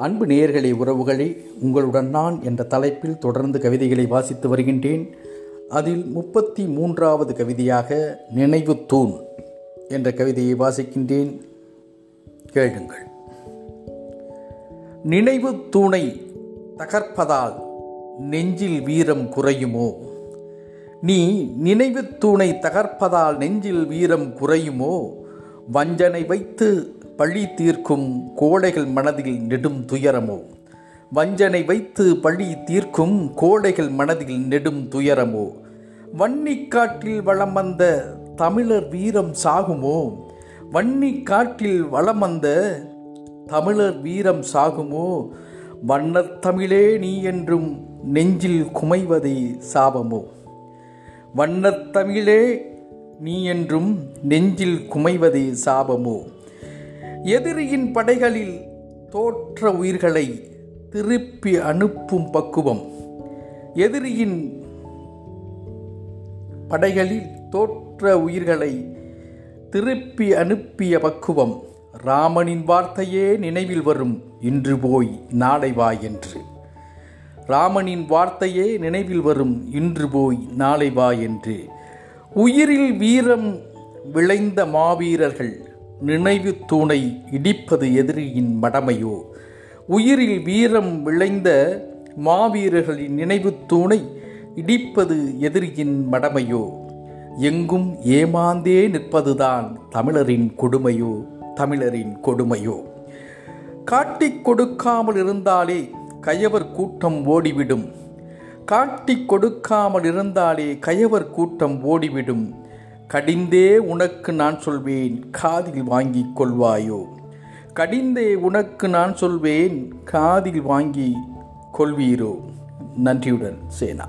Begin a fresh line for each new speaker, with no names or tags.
அன்பு நேயர்களே உறவுகளே உங்களுடன் நான் என்ற தலைப்பில் தொடர்ந்து கவிதைகளை வாசித்து வருகின்றேன். அதில் முப்பத்தி மூன்றாவது கவிதையாக நினைவு தூண் என்ற கவிதையை வாசிக்கின்றேன். கேளுங்கள். நினைவு தூணை தகர்ப்பதால் நெஞ்சில் வீரம் குறையுமோ? நீ நினைவு தூணை தகர்ப்பதால் நெஞ்சில் வீரம் குறையுமோ? வஞ்சனை வைத்து பழி தீர்க்கும் கோடைகள் மனதில் நெடும் துயரமோ? வஞ்சனை வைத்து பழி தீர்க்கும் கோடைகள் மனதில் நெடும் துயரமோ? வன்னிக்காட்டில் வளம் வந்த தமிழர் வீரம் சாகுமோ? வன்னிக்காட்டில் வளம் வந்த தமிழர் வீரம் சாகுமோ? வண்ணத்தமிழே நீ என்றும் நெஞ்சில் குமைவதை சாபமோ? வண்ணத்தமிழே நீ என்றும் நெஞ்சில் குமைவதை சாபமோ? எதிரியின் படைகளில் தோற்ற உயிர்களை திருப்பி அனுப்பும் பக்குவம். எதிரியின் படைகளில் தோற்ற உயிர்களை திருப்பி அனுப்பிய பக்குவம். ராமனின் வார்த்தையே நினைவில் வரும் இன்று போய் நாளை வா என்று. ராமனின் வார்த்தையே நினைவில் வரும் இன்று போய் நாளை வா என்று. உயிரில் வீரம் விளைந்த மாவீரர்கள் நினைவு தூணை இடிப்பது எதிரியின் மடமையோ? உயிரில் வீரம் விளைந்த மாவீரர்களின் நினைவு தூணை இடிப்பது எதிரியின் மடமையோ? எங்கும் ஏமாந்தே நிற்பதுதான் தமிழரின் கொடுமையோ? தமிழரின் கொடுமையோ? காட்டிக் கொடுக்காமல் இருந்தாலே கயவர் கூட்டம் ஓடிவிடும். காட்டிக் கொடுக்காமல் இருந்தாலே கயவர் கூட்டம் ஓடிவிடும். கடிந்தே உனக்கு நான் சொல்வேன் காதில் வாங்கிக் கொள்வாயோ? கடிந்தே உனக்கு நான் சொல்வேன் காதில் வாங்கி கொள்வீரோ? நன்றியுடன் சேனா.